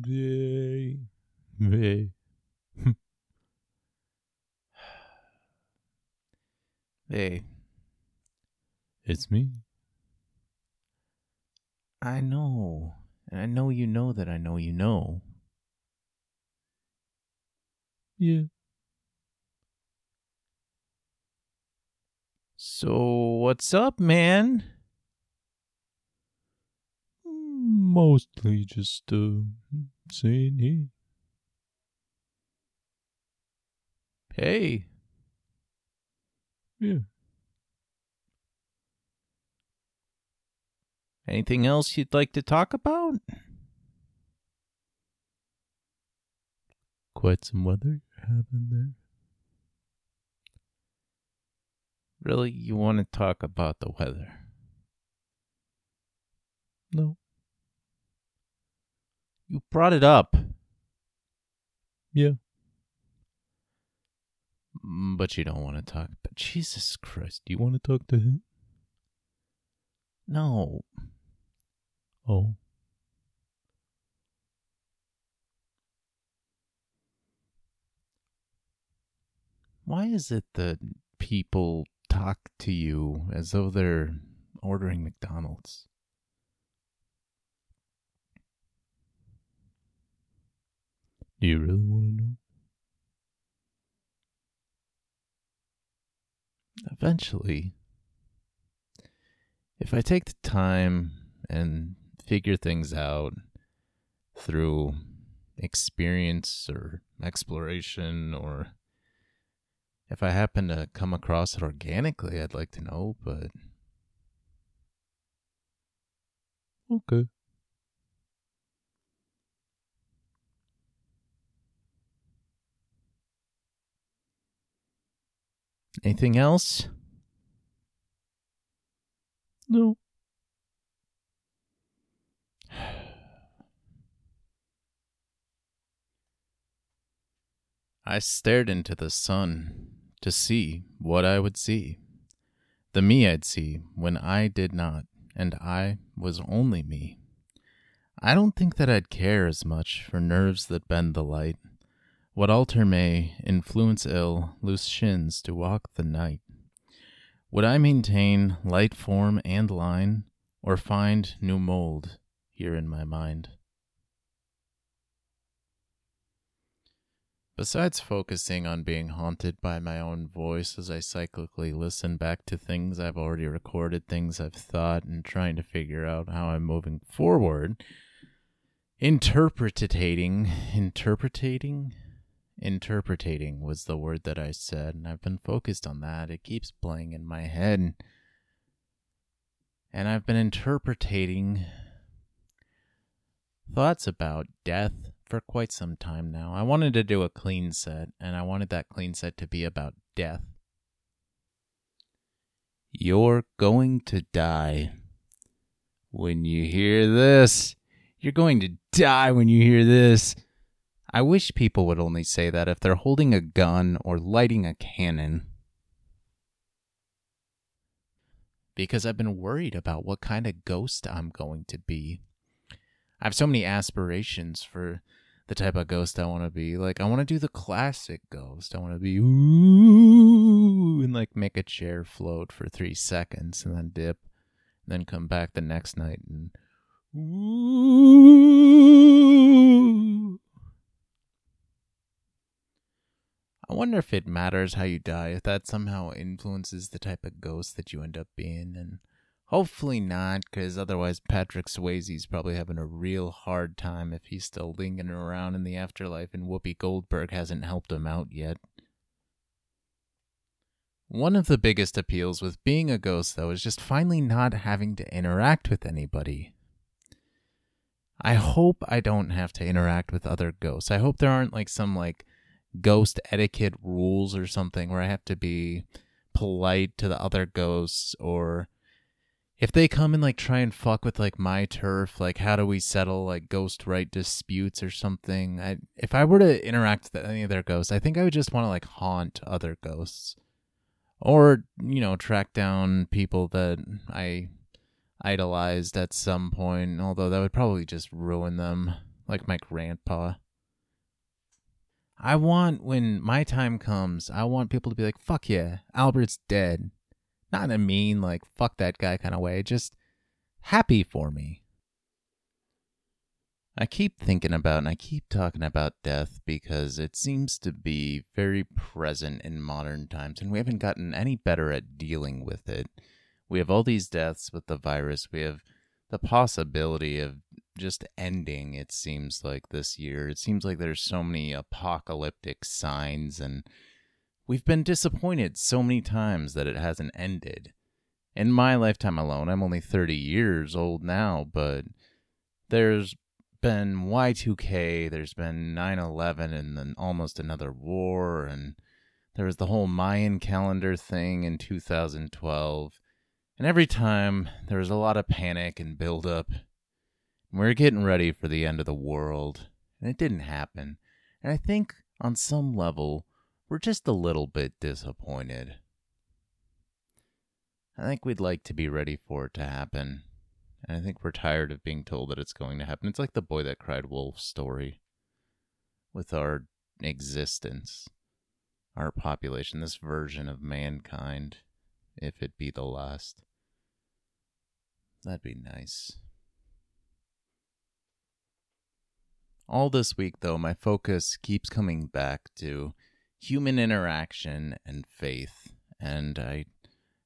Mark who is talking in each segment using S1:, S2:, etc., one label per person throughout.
S1: Hey. Hey.
S2: Hey,
S1: It's me.
S2: I know. And I know you know that I know you know.
S1: Yeah.
S2: So, what's up, man?
S1: Mostly just uh hey.
S2: Hey,
S1: Yeah.
S2: anything else you'd like to talk about?
S1: Quite some weather you're having there.
S2: Really, you want to talk about the weather?
S1: No.
S2: You brought it up,
S1: Yeah.
S2: mm, but you don't want to talk. But Jesus Christ,
S1: Do you want to talk to him?
S2: no.
S1: Oh.
S2: Why is it that people talk to you as though they're ordering McDonald's?
S1: Do you really want to know?
S2: Eventually, if I take the time and figure things out through experience or exploration, or if I happen to come across it organically, I'd like to know, but
S1: Okay.
S2: Anything else?
S1: No.
S2: I stared into the sun to see what I would see. The me I'd see when I did not, and I was only me. I don't think that I'd care as much for nerves that bend the light. What alter may influence ill, loose shins to walk the night. Would I maintain light form and line, or find new mold here in my mind? Besides focusing on being haunted by my own voice as I cyclically listen back to things I've already recorded, things I've thought, and trying to figure out how I'm moving forward, interpretating, interpretating, interpretating was the word that I said, and I've been focused on that. It keeps playing in my head. And I've been interpreting thoughts about death for quite some time now. I wanted to do a clean set, and I wanted that clean set to be about death. You're going to die. When you hear this, you're going to die when you hear this. I wish people would only say that if they're holding a gun or lighting a cannon. Because I've been worried about what kind of ghost I'm going to be. I have so many aspirations for the type of ghost I want to be. Like, I want to do the classic ghost. I want to be ooh and like make a chair float for three seconds and then dip, and then come back the next night and ooh. I wonder if it matters how you die, if that somehow influences the type of ghost that you end up being, and Hopefully not, because otherwise Patrick Swayze's probably having a real hard time if he's still lingering around in the afterlife and Whoopi Goldberg hasn't helped him out yet. One of the biggest appeals with being a ghost, though, is just finally not having to interact with anybody. I hope I don't have to interact with other ghosts. I hope there aren't like some like ghost etiquette rules or something where I have to be polite to the other ghosts or if they come and like try and fuck with like my turf, like how do we settle like ghost right disputes or something? I if I were to interact with any of their ghosts, I think I would just want to like haunt other ghosts. Or, you know, track down people that I idolized at some point, although that would probably just ruin them. like my grandpa. I want when my time comes, I want people to be like, fuck yeah, Albert's dead. Not in a mean, like, fuck that guy kind of way, just happy for me. I keep thinking about and I keep talking about death because it seems to be very present in modern times and we haven't gotten any better at dealing with it. We have all these deaths with the virus. We have the possibility of just ending, it seems like this year. It seems like there's so many apocalyptic signs and we've been disappointed so many times that it hasn't ended. In my lifetime alone, I'm only 30 years old now, but there's been Y2K, there's been 9 11, and then almost another war, and there was the whole Mayan calendar thing in 2012. And every time there was a lot of panic and buildup. Were getting ready for the end of the world, and it didn't happen. And I think on some level, we're just a little bit disappointed. I think we'd like to be ready for it to happen. And I think we're tired of being told that it's going to happen. It's like the boy that cried wolf story with our existence, our population, this version of mankind, if it be the last. That'd be nice. All this week, though, my focus keeps coming back to human interaction and faith, and I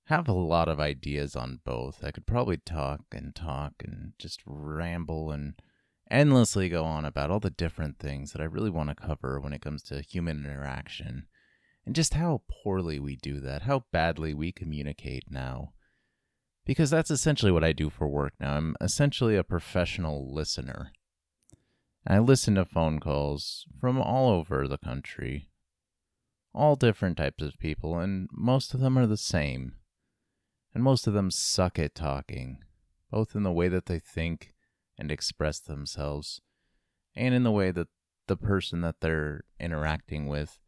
S2: have a lot of ideas on both. I could probably talk and talk and just ramble and endlessly go on about all the different things that I really want to cover when it comes to human interaction and just how poorly we do that, how badly we communicate now. Because that's essentially what I do for work now. I'm essentially a professional listener. I listen to phone calls from all over the country, all different types of people, and most of them are the same and most of them suck at talking, both in the way that they think and express themselves, and in the way that the person that they're interacting with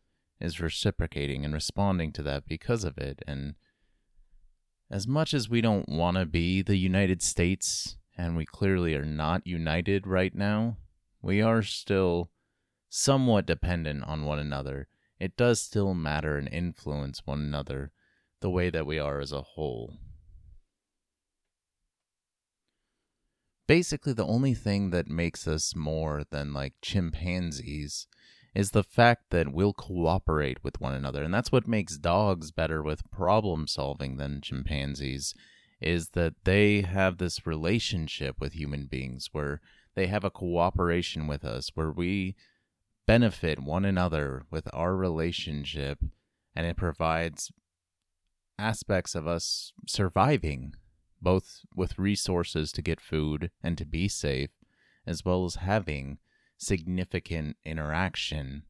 S2: is reciprocating and responding to that because of it. And as much as we don't want to be the United States, and we clearly are not united right now, we are still somewhat dependent on one another. It does still matter and influence one another the way that we are as a whole. Basically, the only thing that makes us more than like chimpanzees is the fact that we'll cooperate with one another. And that's what makes dogs better with problem solving than chimpanzees is that they have this relationship with human beings where they have a cooperation with us where we benefit one another with our relationship and it provides aspects of us surviving, both with resources to get food and to be safe, as well as having significant interaction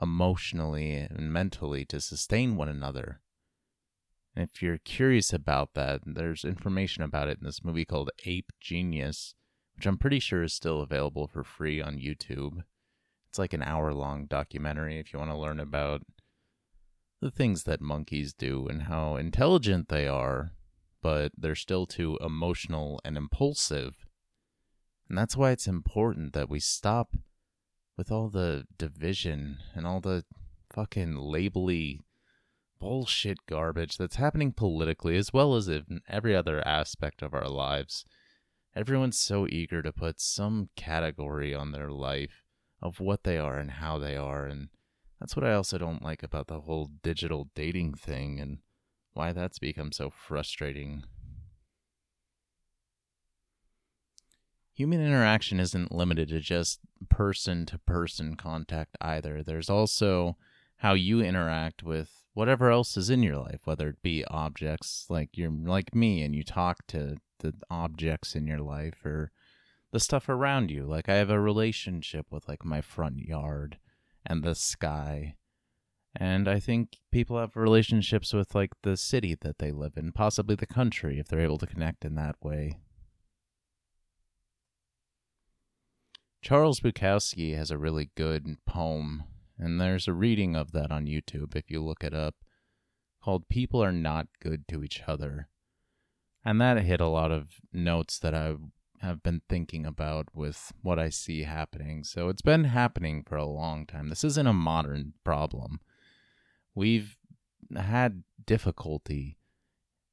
S2: emotionally and mentally to sustain one another. If you're curious about that, there's information about it in this movie called Ape Genius, which I'm pretty sure is still available for free on YouTube. It's like an hour long documentary if you want to learn about the things that monkeys do and how intelligent they are, but they're still too emotional and impulsive. And that's why it's important that we stop with all the division and all the fucking labely bullshit garbage that's happening politically as well as in every other aspect of our lives. Everyone's so eager to put some category on their life of what they are and how they are and that's what I also don't like about the whole digital dating thing and why that's become so frustrating. Human interaction isn't limited to just person to person contact either. There's also how you interact with whatever else is in your life, whether it be objects like you're like me and you talk to the objects in your life or the stuff around you. Like I have a relationship with like my front yard and the sky. And I think people have relationships with like the city that they live in, possibly the country, if they're able to connect in that way. Charles Bukowski has a really good poem, and there's a reading of that on YouTube if you look it up, called People Are Not Good to Each Other. And that hit a lot of notes that I have been thinking about with what I see happening. So it's been happening for a long time. This isn't a modern problem. We've had difficulty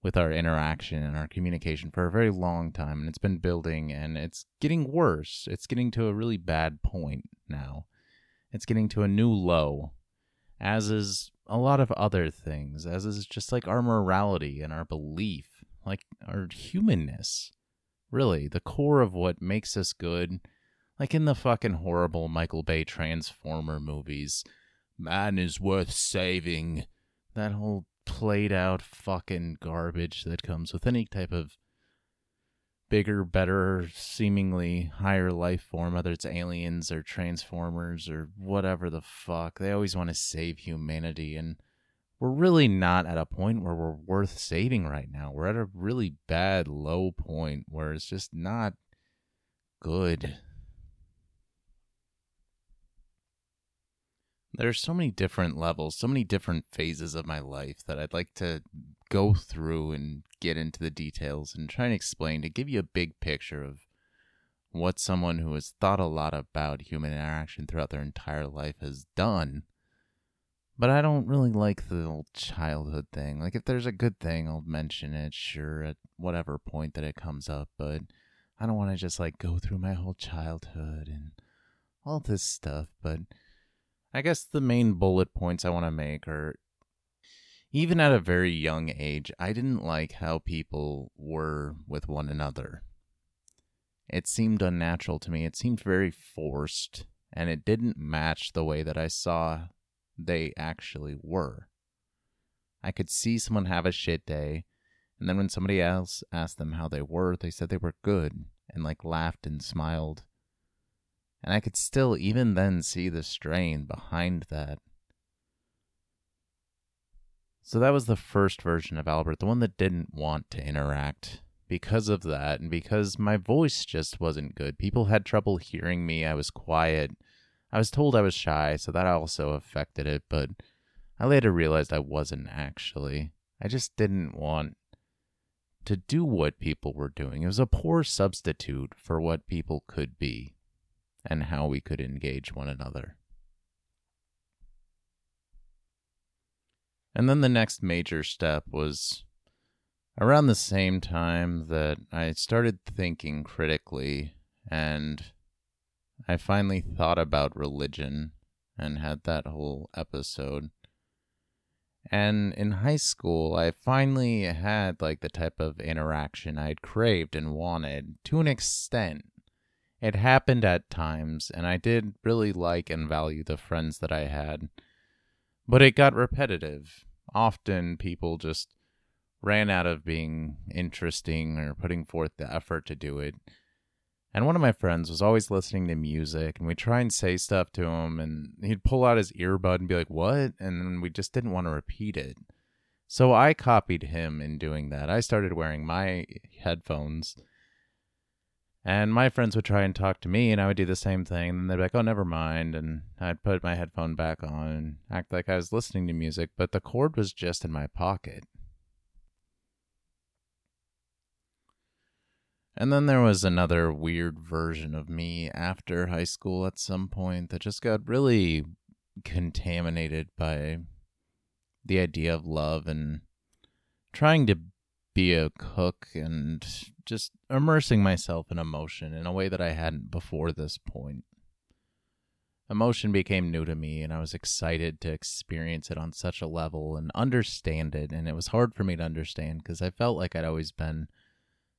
S2: with our interaction and our communication for a very long time and it's been building and it's getting worse. It's getting to a really bad point now. It's getting to a new low, as is a lot of other things, as is just like our morality and our belief, like our humanness. Really, the core of what makes us good. Like in the fucking horrible Michael Bay Transformer movies, man is worth saving. That whole played out fucking garbage that comes with any type of bigger, better, seemingly higher life form, whether it's aliens or transformers or whatever the fuck. They always want to save humanity and we're really not at a point where we're worth saving right now. We're at a really bad low point where it's just not good. There's so many different levels, so many different phases of my life that I'd like to go through and get into the details and try and explain to give you a big picture of what someone who has thought a lot about human interaction throughout their entire life has done. But I don't really like the old childhood thing. Like, if there's a good thing, I'll mention it, sure, at whatever point that it comes up. But I don't want to just, like, go through my whole childhood and all this stuff. But I guess the main bullet points I want to make are even at a very young age, I didn't like how people were with one another. It seemed unnatural to me. It seemed very forced, and it didn't match the way that I saw they actually were. I could see someone have a shit day, and then when somebody else asked them how they were, they said they were good and like laughed and smiled. And I could still, even then, see the strain behind that. So that was the first version of Albert, the one that didn't want to interact. Because of that, and because my voice just wasn't good, people had trouble hearing me. I was quiet. I was told I was shy, so that also affected it, but I later realized I wasn't actually. I just didn't want to do what people were doing. It was a poor substitute for what people could be and how we could engage one another. And then the next major step was around the same time that I started thinking critically and I finally thought about religion and had that whole episode. And in high school, I finally had like the type of interaction I'd craved and wanted to an extent. It happened at times, and I did really like and value the friends that I had. But it got repetitive. Often people just ran out of being interesting or putting forth the effort to do it. And one of my friends was always listening to music, and we'd try and say stuff to him, and he'd pull out his earbud and be like, What? And we just didn't want to repeat it. So I copied him in doing that. I started wearing my headphones and my friends would try and talk to me, and I would do the same thing. And they'd be like, oh, never mind. And I'd put my headphone back on and act like I was listening to music, but the cord was just in my pocket. And then there was another weird version of me after high school at some point that just got really contaminated by the idea of love and trying to be a cook and just immersing myself in emotion in a way that I hadn't before this point. Emotion became new to me, and I was excited to experience it on such a level and understand it. And it was hard for me to understand because I felt like I'd always been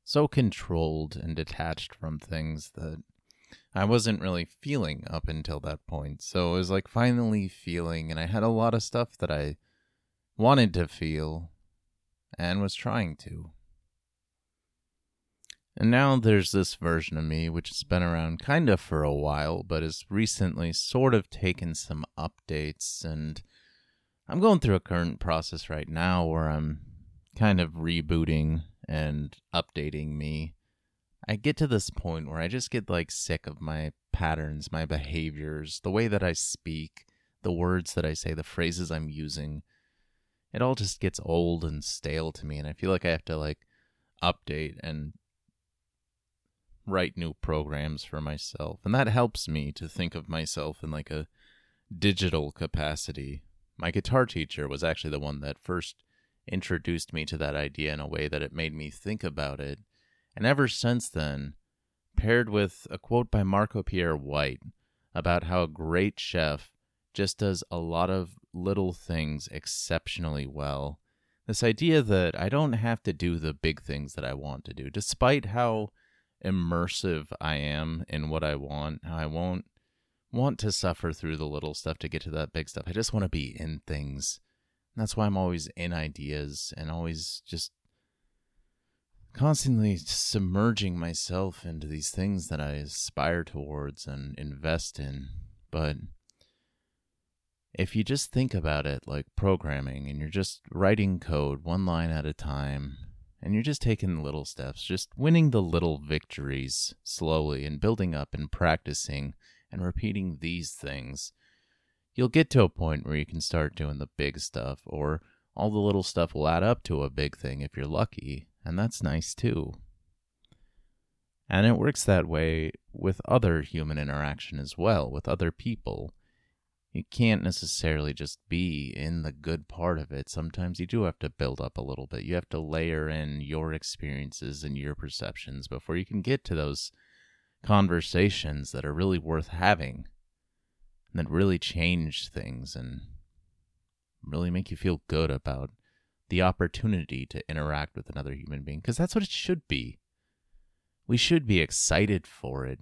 S2: so controlled and detached from things that I wasn't really feeling up until that point. So it was like finally feeling, and I had a lot of stuff that I wanted to feel and was trying to. And now there's this version of me, which has been around kind of for a while, but has recently sort of taken some updates. And I'm going through a current process right now where I'm kind of rebooting and updating me. I get to this point where I just get like sick of my patterns, my behaviors, the way that I speak, the words that I say, the phrases I'm using it all just gets old and stale to me and i feel like i have to like update and write new programs for myself. And that helps me to think of myself in like a digital capacity. My guitar teacher was actually the one that first introduced me to that idea in a way that it made me think about it. And ever since then, paired with a quote by Marco Pierre White about how a great chef just does a lot of little things exceptionally well. This idea that I don't have to do the big things that I want to do, despite how immersive I am in what I want, I won't want to suffer through the little stuff to get to that big stuff. I just want to be in things. That's why I'm always in ideas and always just constantly submerging myself into these things that I aspire towards and invest in. But if you just think about it like programming and you're just writing code one line at a time and you're just taking little steps, just winning the little victories slowly and building up and practicing and repeating these things, you'll get to a point where you can start doing the big stuff, or all the little stuff will add up to a big thing if you're lucky, and that's nice too. And it works that way with other human interaction as well, with other people you can't necessarily just be in the good part of it. Sometimes you do have to build up a little bit. You have to layer in your experiences and your perceptions before you can get to those conversations that are really worth having that really change things and really make you feel good about the opportunity to interact with another human being because that's what it should be. We should be excited for it.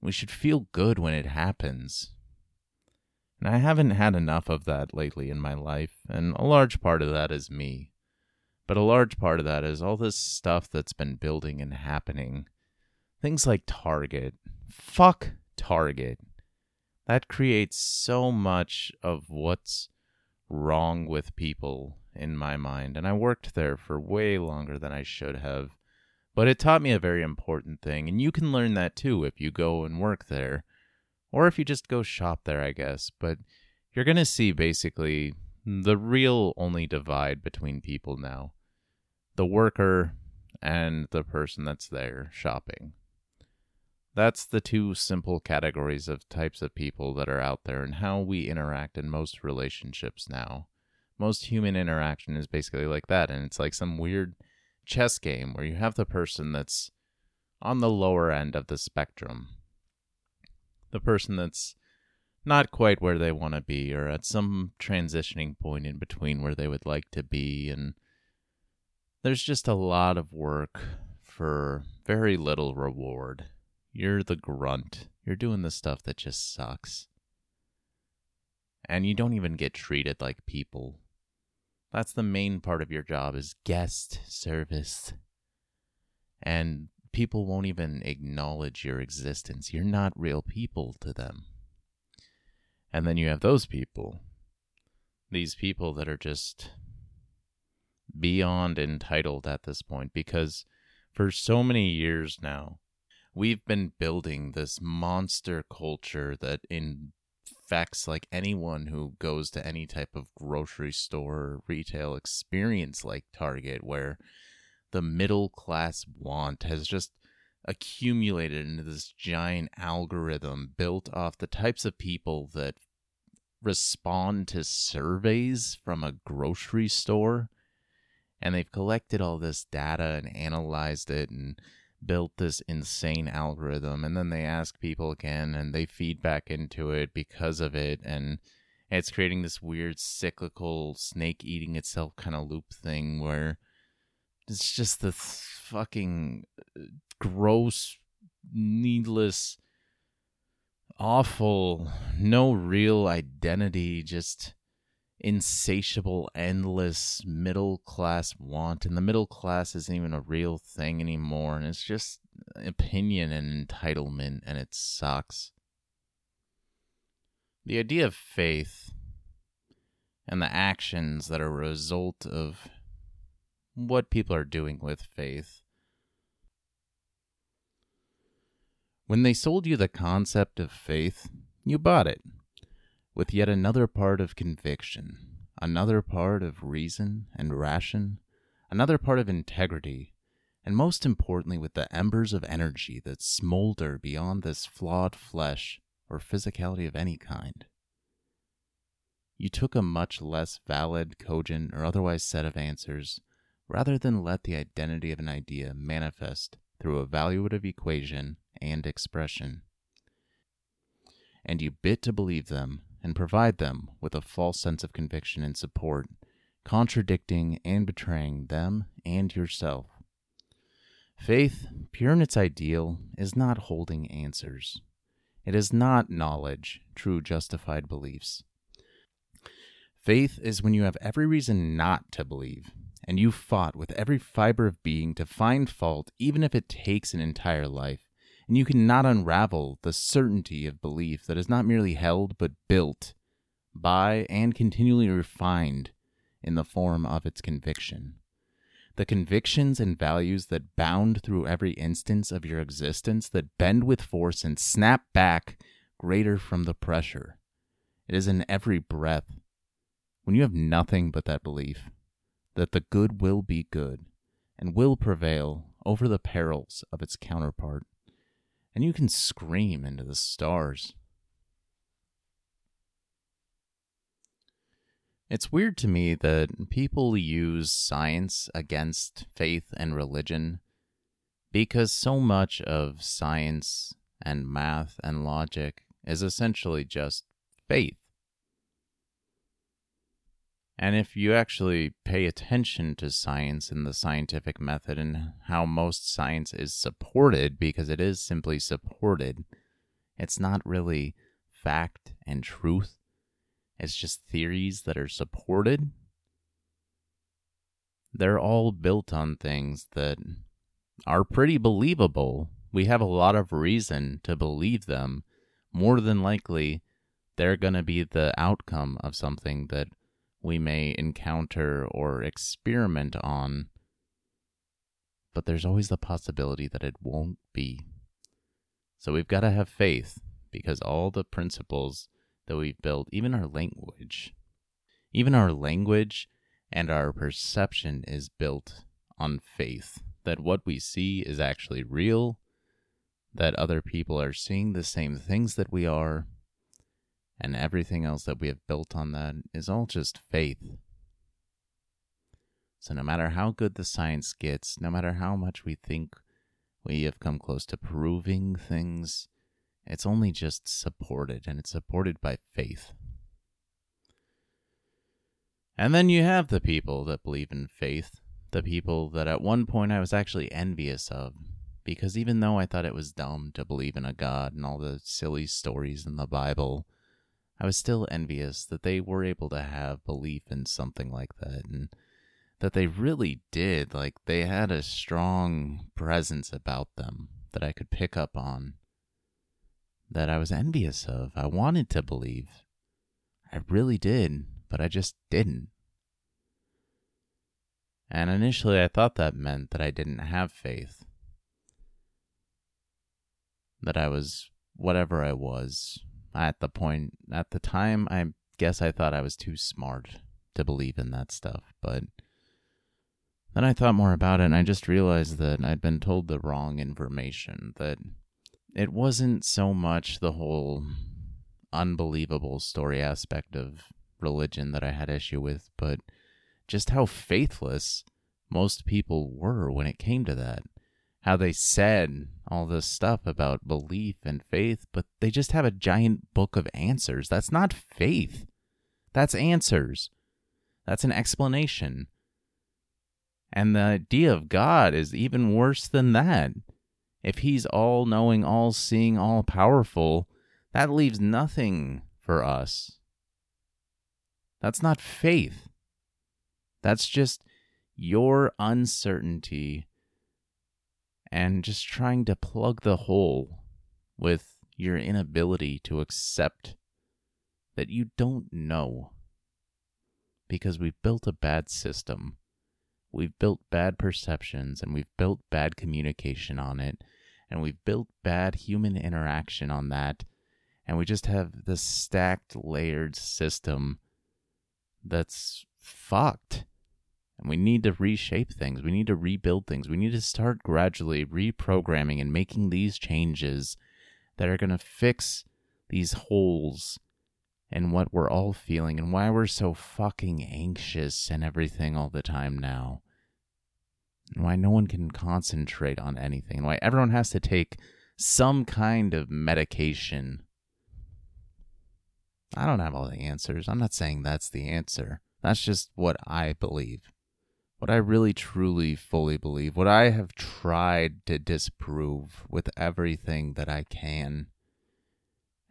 S2: We should feel good when it happens. And I haven't had enough of that lately in my life, and a large part of that is me. But a large part of that is all this stuff that's been building and happening. Things like Target. Fuck Target. That creates so much of what's wrong with people in my mind. And I worked there for way longer than I should have. But it taught me a very important thing. And you can learn that too if you go and work there or if you just go shop there, I guess. But you're going to see basically the real only divide between people now the worker and the person that's there shopping. That's the two simple categories of types of people that are out there and how we interact in most relationships now. Most human interaction is basically like that, and it's like some weird chess game where you have the person that's on the lower end of the spectrum the person that's not quite where they want to be or at some transitioning point in between where they would like to be and there's just a lot of work for very little reward. You're the grunt. You're doing the stuff that just sucks. And you don't even get treated like people. That's the main part of your job is guest service. And people won't even acknowledge your existence. You're not real people to them. And then you have those people, these people that are just beyond entitled at this point because for so many years now, we've been building this monster culture that infects like anyone who goes to any type of grocery store or retail experience like Target, where the middle class want has just accumulated into this giant algorithm built off the types of people that respond to surveys from a grocery store. And they've collected all this data and analyzed it and built this insane algorithm. And then they ask people again and they feed back into it because of it. And it's creating this weird cyclical snake eating itself kind of loop thing where it's just the fucking uh, gross, needless, awful, no real identity, just insatiable, endless middle class want. And the middle class isn't even a real thing anymore. And it's just opinion and entitlement, and it sucks. The idea of faith and the actions that are a result of what people are doing with faith. When they sold you the concept of faith, you bought it with yet another part of conviction, another part of reason and ration, another part of integrity, and most importantly, with the embers of energy that smolder beyond this flawed flesh or physicality of any kind. You took a much less valid, cogent, or otherwise set of answers rather than let the identity of an idea manifest through evaluative equation and expression. And you bit to believe them and provide them with a false sense of conviction and support, contradicting and betraying them and yourself. Faith, pure in its ideal, is not holding answers. It is not knowledge, true justified beliefs. Faith is when you have every reason not to believe, and you fought with every fiber of being to find fault, even if it takes an entire life, and you cannot unravel the certainty of belief that is not merely held but built by and continually refined in the form of its conviction. The convictions and values that bound through every instance of your existence, that bend with force and snap back greater from the pressure. It is in every breath. When you have nothing but that belief, that the good will be good and will prevail over the perils of its counterpart, and you can scream into the stars. It's weird to me that people use science against faith and religion because so much of science and math and logic is essentially just faith. And if you actually pay attention to science and the scientific method and how most science is supported, because it is simply supported, it's not really fact and truth. It's just theories that are supported. They're all built on things that are pretty believable. We have a lot of reason to believe them. More than likely, they're going to be the outcome of something that we may encounter or experiment on, but there's always the possibility that it won't be. So we've got to have faith because all the principles that we've built, even our language, even our language and our perception is built on faith that what we see is actually real, that other people are seeing the same things that we are, and everything else that we have built on that is all just faith. So, no matter how good the science gets, no matter how much we think we have come close to proving things, it's only just supported, and it's supported by faith. And then you have the people that believe in faith, the people that at one point I was actually envious of, because even though I thought it was dumb to believe in a God and all the silly stories in the Bible, I was still envious that they were able to have belief in something like that and that they really did. Like, they had a strong presence about them that I could pick up on, that I was envious of. I wanted to believe. I really did, but I just didn't. And initially, I thought that meant that I didn't have faith. That I was whatever I was, at the point at the time i guess i thought i was too smart to believe in that stuff but then i thought more about it and i just realized that i'd been told the wrong information that it wasn't so much the whole unbelievable story aspect of religion that i had issue with but just how faithless most people were when it came to that how they said all this stuff about belief and faith, but they just have a giant book of answers. That's not faith. That's answers. That's an explanation. And the idea of God is even worse than that. If he's all knowing, all seeing, all powerful, that leaves nothing for us. That's not faith. That's just your uncertainty and just trying to plug the hole with your inability to accept that you don't know. Because we've built a bad system. We've built bad perceptions and we've built bad communication on it. And we've built bad human interaction on that. And we just have this stacked, layered system that's fucked. And we need to reshape things. We need to rebuild things. We need to start gradually reprogramming and making these changes that are going to fix these holes in what we're all feeling and why we're so fucking anxious and everything all the time now. And why no one can concentrate on anything. And why everyone has to take some kind of medication. I don't have all the answers. I'm not saying that's the answer. That's just what I believe. What I really, truly, fully believe. What I have tried to disprove with everything that I can.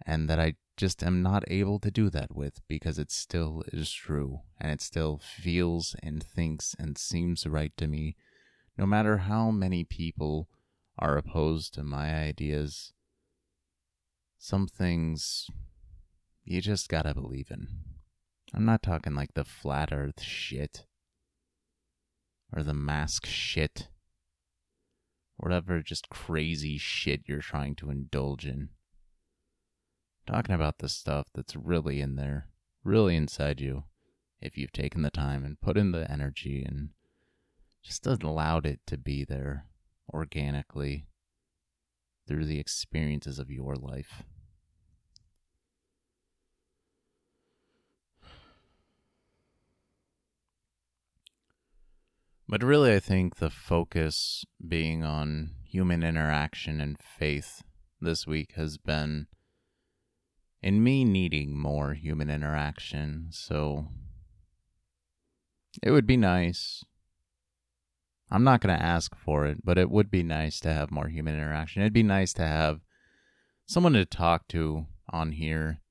S2: And that I just am not able to do that with because it still is true. And it still feels and thinks and seems right to me. No matter how many people are opposed to my ideas, some things you just gotta believe in. I'm not talking like the flat earth shit or the mask shit, whatever just crazy shit you're trying to indulge in. Talking about the stuff that's really in there, really inside you, if you've taken the time and put in the energy and just allowed it to be there organically through the experiences of your life. But really, I think the focus being on human interaction and faith this week has been in me needing more human interaction. So it would be nice I'm not going to ask for it, but it would be nice to have more human interaction. It'd be nice to have someone to talk to on here,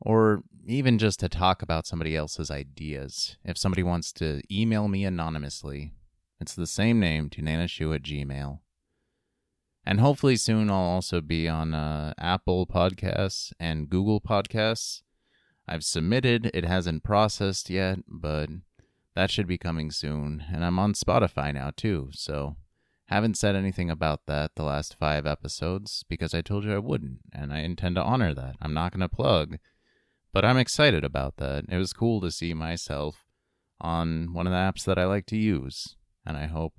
S2: or even just to talk about somebody else's ideas. If somebody wants to email me anonymously, it's the same name, tunanashu at gmail. And hopefully soon I'll also be on uh, Apple Podcasts and Google Podcasts. I've submitted, it hasn't processed yet, but that should be coming soon. And I'm on Spotify now too, so haven't said anything about that the last five episodes because I told you I wouldn't, and I intend to honor that. I'm not going to plug, but I'm excited about that. It was cool to see myself on one of the apps that I like to use, and I hope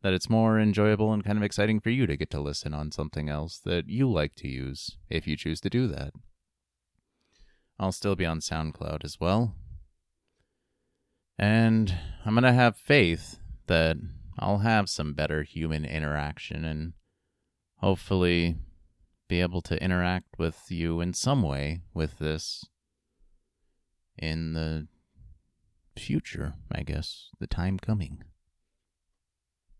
S2: that it's more enjoyable and kind of exciting for you to get to listen on something else that you like to use if you choose to do that. I'll still be on SoundCloud as well, and I'm going to have faith that I'll have some better human interaction and hopefully be able to interact with you in some way with this in the future, I guess, the time coming.